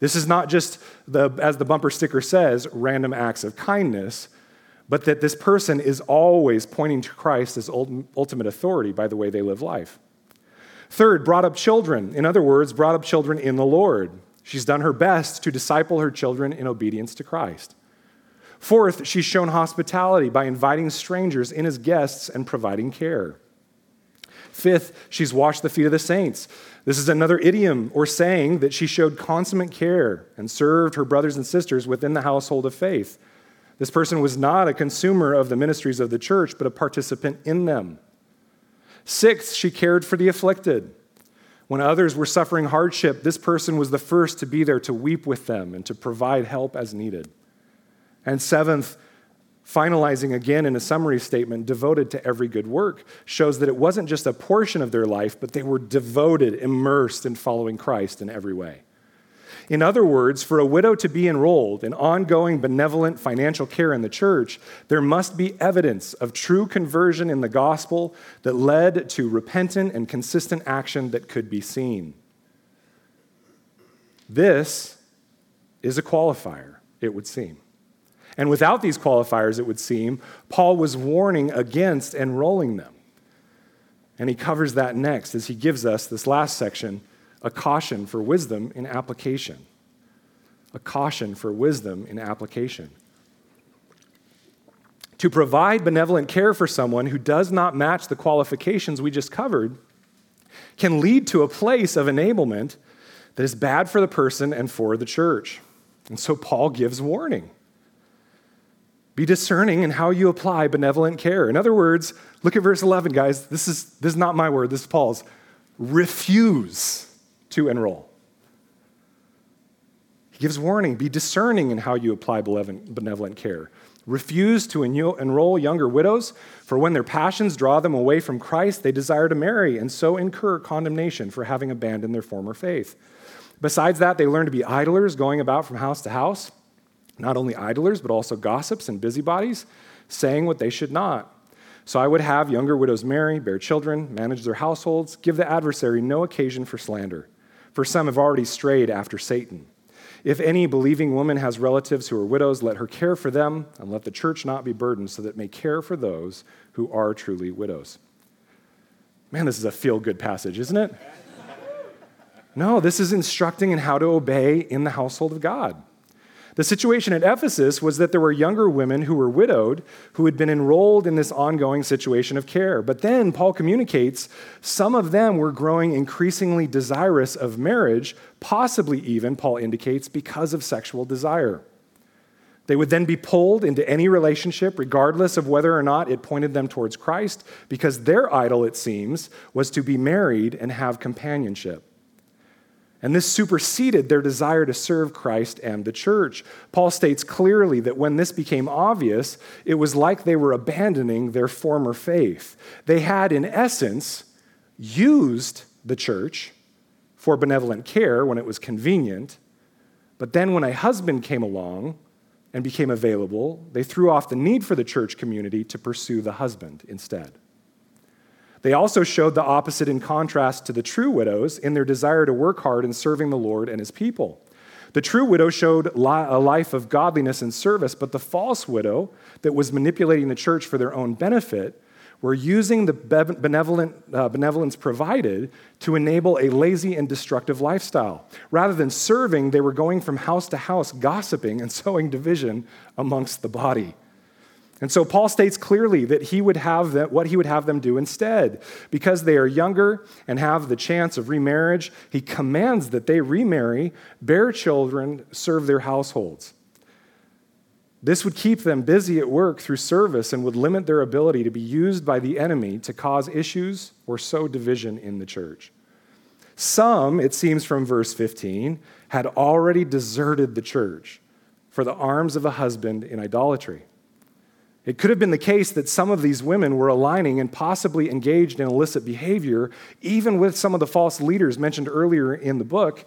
This is not just, the, as the bumper sticker says, random acts of kindness, but that this person is always pointing to Christ as ultimate authority by the way they live life. Third, brought up children. In other words, brought up children in the Lord. She's done her best to disciple her children in obedience to Christ. Fourth, she's shown hospitality by inviting strangers in as guests and providing care. Fifth, she's washed the feet of the saints. This is another idiom or saying that she showed consummate care and served her brothers and sisters within the household of faith. This person was not a consumer of the ministries of the church, but a participant in them. Sixth, she cared for the afflicted. When others were suffering hardship, this person was the first to be there to weep with them and to provide help as needed. And seventh, finalizing again in a summary statement, devoted to every good work, shows that it wasn't just a portion of their life, but they were devoted, immersed in following Christ in every way. In other words, for a widow to be enrolled in ongoing benevolent financial care in the church, there must be evidence of true conversion in the gospel that led to repentant and consistent action that could be seen. This is a qualifier, it would seem. And without these qualifiers, it would seem, Paul was warning against enrolling them. And he covers that next as he gives us this last section a caution for wisdom in application. A caution for wisdom in application. To provide benevolent care for someone who does not match the qualifications we just covered can lead to a place of enablement that is bad for the person and for the church. And so Paul gives warning. Be discerning in how you apply benevolent care. In other words, look at verse 11, guys. This is, this is not my word, this is Paul's. Refuse to enroll. He gives warning be discerning in how you apply benevolent care. Refuse to enroll younger widows, for when their passions draw them away from Christ, they desire to marry and so incur condemnation for having abandoned their former faith. Besides that, they learn to be idlers, going about from house to house not only idlers, but also gossips and busybodies, saying what they should not. So I would have younger widows marry, bear children, manage their households, give the adversary no occasion for slander. For some have already strayed after Satan. If any believing woman has relatives who are widows, let her care for them, and let the church not be burdened, so that it may care for those who are truly widows. Man, this is a feel good passage, isn't it? No, this is instructing in how to obey in the household of God. The situation at Ephesus was that there were younger women who were widowed who had been enrolled in this ongoing situation of care. But then Paul communicates some of them were growing increasingly desirous of marriage, possibly even, Paul indicates, because of sexual desire. They would then be pulled into any relationship, regardless of whether or not it pointed them towards Christ, because their idol, it seems, was to be married and have companionship. And this superseded their desire to serve Christ and the church. Paul states clearly that when this became obvious, it was like they were abandoning their former faith. They had, in essence, used the church for benevolent care when it was convenient, but then when a husband came along and became available, they threw off the need for the church community to pursue the husband instead. They also showed the opposite in contrast to the true widows in their desire to work hard in serving the Lord and his people. The true widow showed a life of godliness and service, but the false widow that was manipulating the church for their own benefit were using the benevolent, uh, benevolence provided to enable a lazy and destructive lifestyle. Rather than serving, they were going from house to house, gossiping and sowing division amongst the body. And so Paul states clearly that he would have that, what he would have them do instead. Because they are younger and have the chance of remarriage, he commands that they remarry, bear children, serve their households. This would keep them busy at work through service and would limit their ability to be used by the enemy to cause issues or sow division in the church. Some, it seems from verse 15, had already deserted the church for the arms of a husband in idolatry. It could have been the case that some of these women were aligning and possibly engaged in illicit behavior, even with some of the false leaders mentioned earlier in the book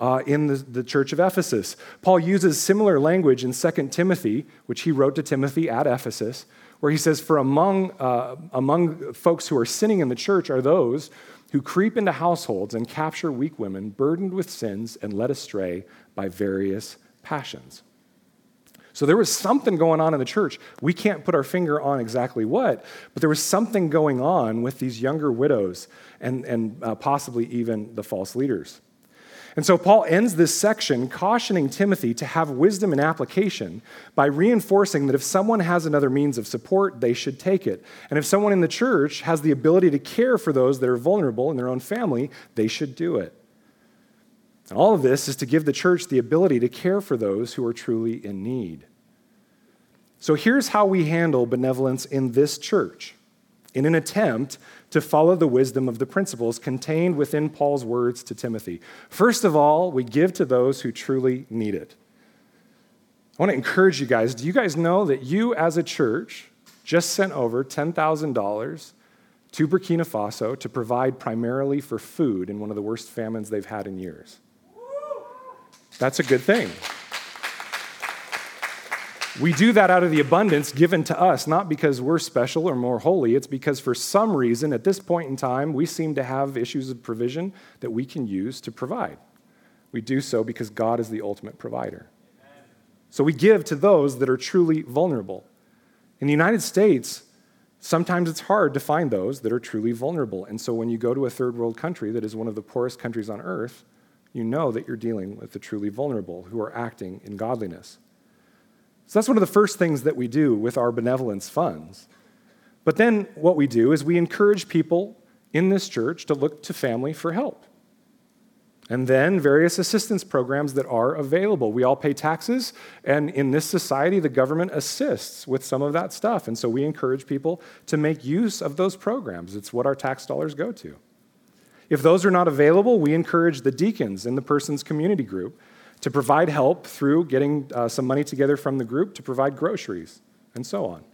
uh, in the, the church of Ephesus. Paul uses similar language in 2 Timothy, which he wrote to Timothy at Ephesus, where he says, For among, uh, among folks who are sinning in the church are those who creep into households and capture weak women, burdened with sins and led astray by various passions. So there was something going on in the church. We can't put our finger on exactly what, but there was something going on with these younger widows and, and uh, possibly even the false leaders. And so Paul ends this section cautioning Timothy to have wisdom and application by reinforcing that if someone has another means of support, they should take it. And if someone in the church has the ability to care for those that are vulnerable in their own family, they should do it. All of this is to give the church the ability to care for those who are truly in need. So here's how we handle benevolence in this church in an attempt to follow the wisdom of the principles contained within Paul's words to Timothy. First of all, we give to those who truly need it. I want to encourage you guys. Do you guys know that you, as a church, just sent over $10,000 to Burkina Faso to provide primarily for food in one of the worst famines they've had in years? That's a good thing. We do that out of the abundance given to us, not because we're special or more holy. It's because for some reason, at this point in time, we seem to have issues of provision that we can use to provide. We do so because God is the ultimate provider. So we give to those that are truly vulnerable. In the United States, sometimes it's hard to find those that are truly vulnerable. And so when you go to a third world country that is one of the poorest countries on earth, you know that you're dealing with the truly vulnerable who are acting in godliness. So that's one of the first things that we do with our benevolence funds. But then what we do is we encourage people in this church to look to family for help. And then various assistance programs that are available. We all pay taxes, and in this society, the government assists with some of that stuff. And so we encourage people to make use of those programs. It's what our tax dollars go to. If those are not available, we encourage the deacons in the person's community group to provide help through getting uh, some money together from the group to provide groceries and so on.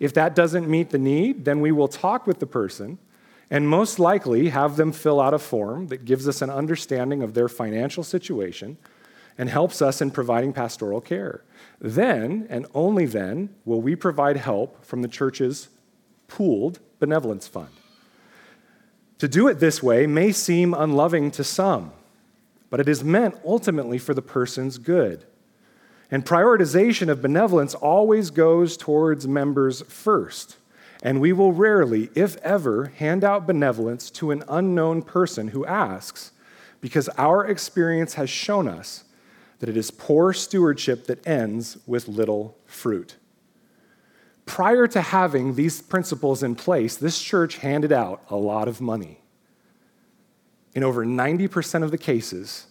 If that doesn't meet the need, then we will talk with the person and most likely have them fill out a form that gives us an understanding of their financial situation and helps us in providing pastoral care. Then, and only then, will we provide help from the church's pooled benevolence fund. To do it this way may seem unloving to some but it is meant ultimately for the person's good. And prioritization of benevolence always goes towards members first. and we will rarely, if ever, hand out benevolence to an unknown person who asks, because our experience has shown us that it is poor stewardship that ends with little fruit. Prior to having these principles in place, this church handed out a lot of money. In over 90% of the cases,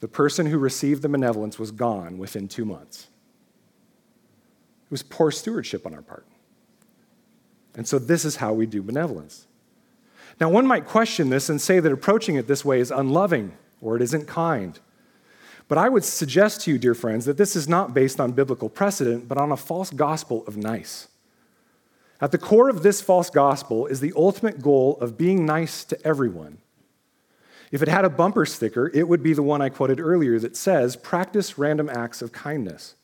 the person who received the benevolence was gone within two months. It was poor stewardship on our part. And so, this is how we do benevolence. Now, one might question this and say that approaching it this way is unloving or it isn't kind. But I would suggest to you, dear friends, that this is not based on biblical precedent, but on a false gospel of nice. At the core of this false gospel is the ultimate goal of being nice to everyone. If it had a bumper sticker, it would be the one I quoted earlier that says, Practice random acts of kindness.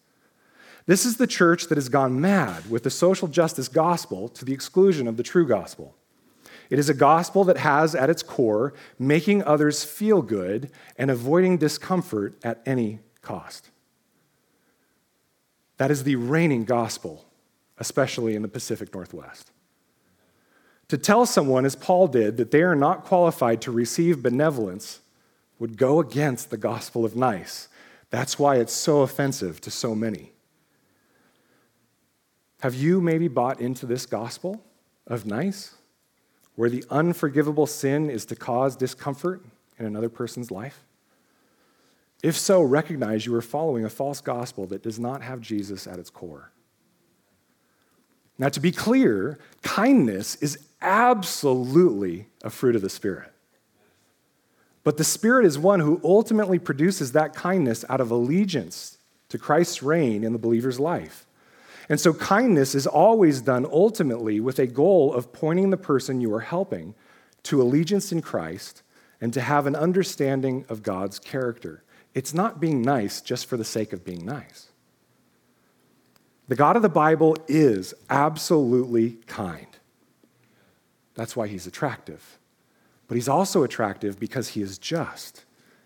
This is the church that has gone mad with the social justice gospel to the exclusion of the true gospel. It is a gospel that has at its core making others feel good and avoiding discomfort at any cost. That is the reigning gospel, especially in the Pacific Northwest. To tell someone, as Paul did, that they are not qualified to receive benevolence would go against the gospel of nice. That's why it's so offensive to so many. Have you maybe bought into this gospel of nice, where the unforgivable sin is to cause discomfort in another person's life? If so, recognize you are following a false gospel that does not have Jesus at its core. Now, to be clear, kindness is absolutely a fruit of the Spirit. But the Spirit is one who ultimately produces that kindness out of allegiance to Christ's reign in the believer's life. And so, kindness is always done ultimately with a goal of pointing the person you are helping to allegiance in Christ and to have an understanding of God's character. It's not being nice just for the sake of being nice. The God of the Bible is absolutely kind. That's why he's attractive. But he's also attractive because he is just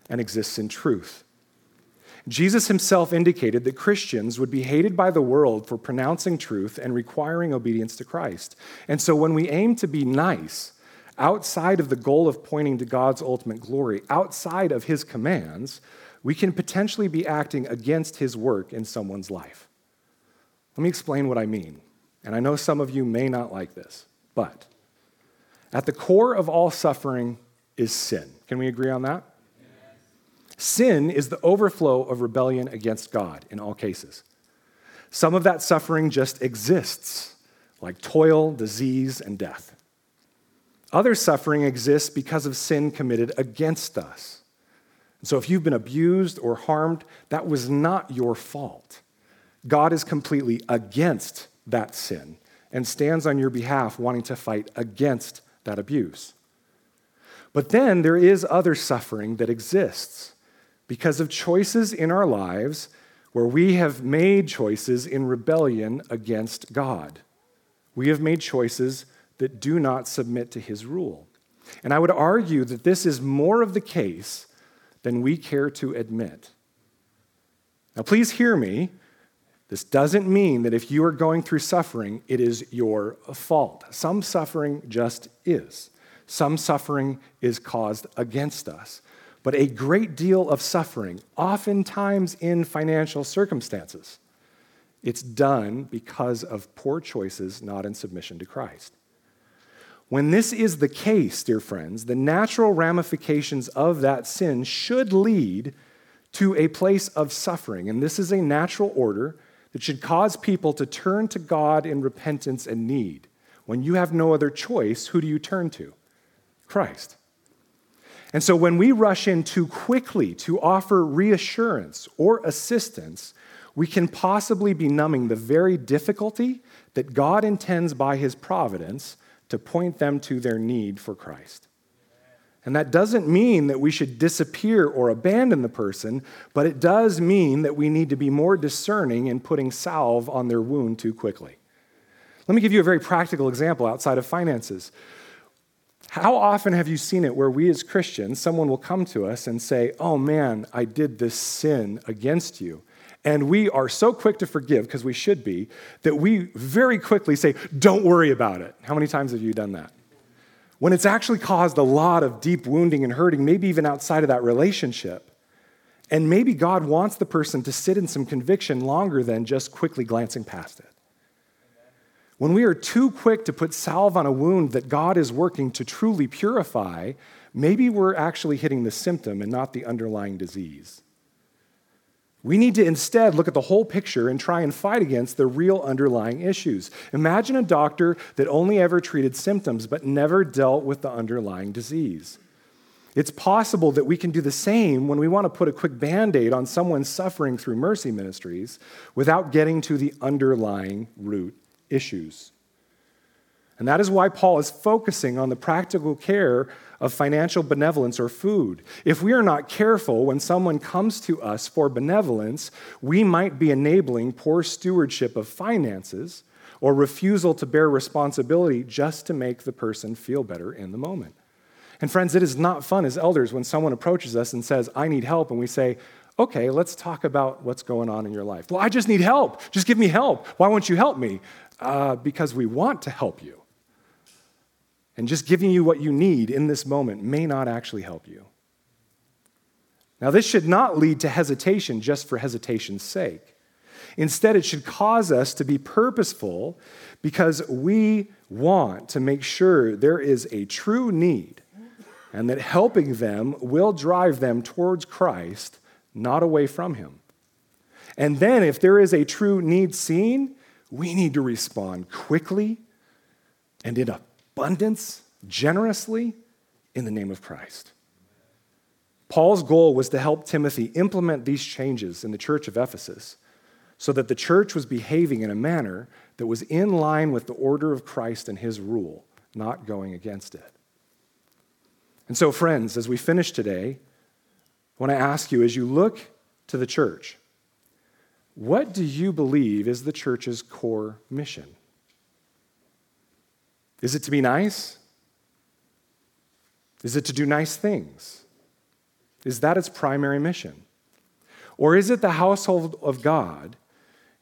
and exists in truth. Jesus himself indicated that Christians would be hated by the world for pronouncing truth and requiring obedience to Christ. And so when we aim to be nice, outside of the goal of pointing to God's ultimate glory, outside of his commands, we can potentially be acting against his work in someone's life. Let me explain what I mean. And I know some of you may not like this, but at the core of all suffering is sin. Can we agree on that? Sin is the overflow of rebellion against God in all cases. Some of that suffering just exists, like toil, disease, and death. Other suffering exists because of sin committed against us. so if you've been abused or harmed, that was not your fault. God is completely against that sin and stands on your behalf, wanting to fight against that abuse. But then there is other suffering that exists because of choices in our lives where we have made choices in rebellion against God. We have made choices that do not submit to his rule. And I would argue that this is more of the case than we care to admit. Now, please hear me. This doesn't mean that if you are going through suffering, it is your fault. Some suffering just is. Some suffering is caused against us. But a great deal of suffering, oftentimes in financial circumstances, it's done because of poor choices not in submission to Christ. When this is the case, dear friends, the natural ramifications of that sin should lead to a place of suffering. And this is a natural order that should cause people to turn to God in repentance and need. When you have no other choice, who do you turn to? Christ. And so when we rush in too quickly to offer reassurance or assistance, we can possibly be numbing the very difficulty that God intends by his providence to point them to their need for Christ. And that doesn't mean that we should disappear or abandon the person, but it does mean that we need to be more discerning in putting salve on their wound too quickly. Let me give you a very practical example outside of finances. How often have you seen it where we as Christians, someone will come to us and say, Oh man, I did this sin against you. And we are so quick to forgive, because we should be, that we very quickly say, Don't worry about it. How many times have you done that? When it's actually caused a lot of deep wounding and hurting, maybe even outside of that relationship. And maybe God wants the person to sit in some conviction longer than just quickly glancing past it. When we are too quick to put salve on a wound that God is working to truly purify, maybe we're actually hitting the symptom and not the underlying disease. We need to instead look at the whole picture and try and fight against the real underlying issues. Imagine a doctor that only ever treated symptoms but never dealt with the underlying disease. It's possible that we can do the same when we want to put a quick band aid on someone suffering through mercy ministries without getting to the underlying root issues. And that is why Paul is focusing on the practical care of financial benevolence or food. If we are not careful when someone comes to us for benevolence, we might be enabling poor stewardship of finances or refusal to bear responsibility just to make the person feel better in the moment. And friends, it is not fun as elders when someone approaches us and says, I need help, and we say, okay, let's talk about what's going on in your life. Well, I just need help. Just give me help. Why won't you help me? Uh, because we want to help you. And just giving you what you need in this moment may not actually help you. Now, this should not lead to hesitation just for hesitation's sake. Instead, it should cause us to be purposeful because we want to make sure there is a true need and that helping them will drive them towards Christ, not away from Him. And then, if there is a true need seen, we need to respond quickly and in abundance, generously, in the name of Christ. Paul's goal was to help Timothy implement these changes in the church of Ephesus so that the church was behaving in a manner that was in line with the order of Christ and his rule, not going against it. And so, friends, as we finish today, I want to ask you as you look to the church, what do you believe is the church's core mission? Is it to be nice? Is it to do nice things? Is that its primary mission? Or is it the household of God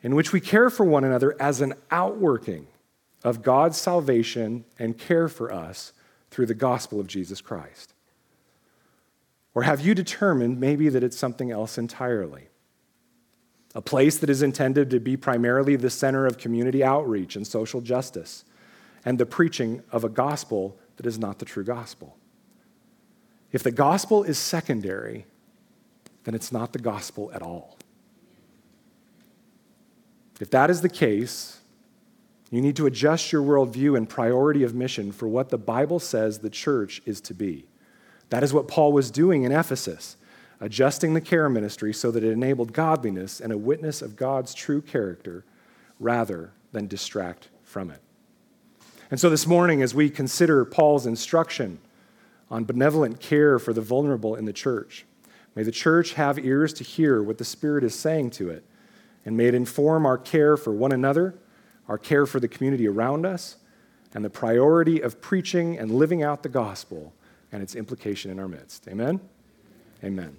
in which we care for one another as an outworking of God's salvation and care for us through the gospel of Jesus Christ? Or have you determined maybe that it's something else entirely? A place that is intended to be primarily the center of community outreach and social justice, and the preaching of a gospel that is not the true gospel. If the gospel is secondary, then it's not the gospel at all. If that is the case, you need to adjust your worldview and priority of mission for what the Bible says the church is to be. That is what Paul was doing in Ephesus adjusting the care ministry so that it enabled godliness and a witness of God's true character rather than distract from it. And so this morning, as we consider Paul's instruction on benevolent care for the vulnerable in the church, may the church have ears to hear what the Spirit is saying to it, and may it inform our care for one another, our care for the community around us, and the priority of preaching and living out the gospel and its implication in our midst. Amen? Amen.